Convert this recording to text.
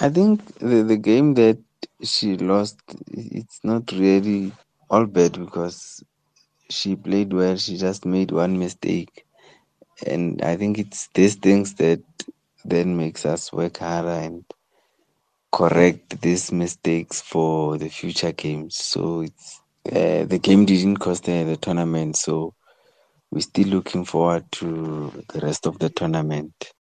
I think the, the game that she lost, it's not really all bad because she played well. She just made one mistake, and I think it's these things that then makes us work harder and correct these mistakes for the future games. So it's uh, the game didn't cost her the tournament, so we're still looking forward to the rest of the tournament.